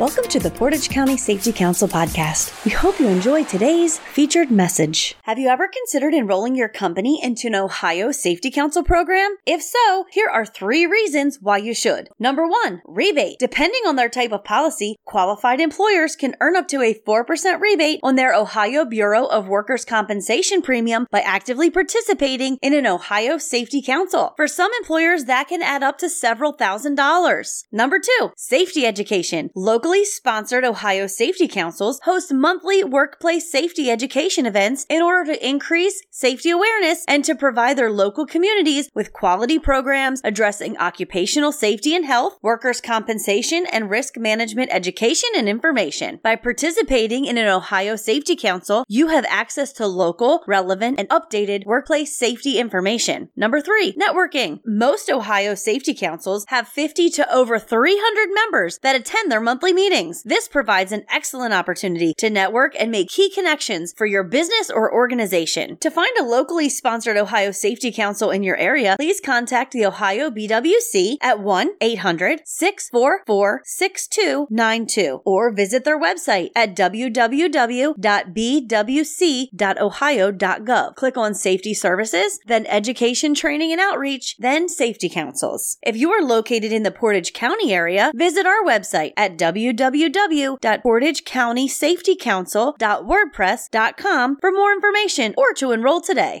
Welcome to the Portage County Safety Council podcast. We hope you enjoy today's featured message. Have you ever considered enrolling your company into an Ohio Safety Council program? If so, here are three reasons why you should. Number one, rebate. Depending on their type of policy, qualified employers can earn up to a 4% rebate on their Ohio Bureau of Workers' Compensation premium by actively participating in an Ohio Safety Council. For some employers, that can add up to several thousand dollars. Number two, safety education. Locally sponsored Ohio Safety Councils host monthly workplace safety education events in order to increase safety awareness and to provide their local communities with quality programs addressing occupational safety and health, workers' compensation, and risk management education and information. By participating in an Ohio Safety Council, you have access to local, relevant, and updated workplace safety information. Number three, networking. Most Ohio Safety Councils have 50 to over 300 members that attend their monthly meetings. This provides an excellent opportunity to network and make key connections for your business or organization. To find a locally sponsored Ohio Safety Council in your area, please contact the Ohio BWC at 1 800 644 6292 or visit their website at www.bwc.ohio.gov. Click on Safety Services, then Education, Training, and Outreach, then Safety Councils. If you are located in the Portage County area, visit our website at www.portagecountysafetycouncil.wordpress.com for more information or to enroll today.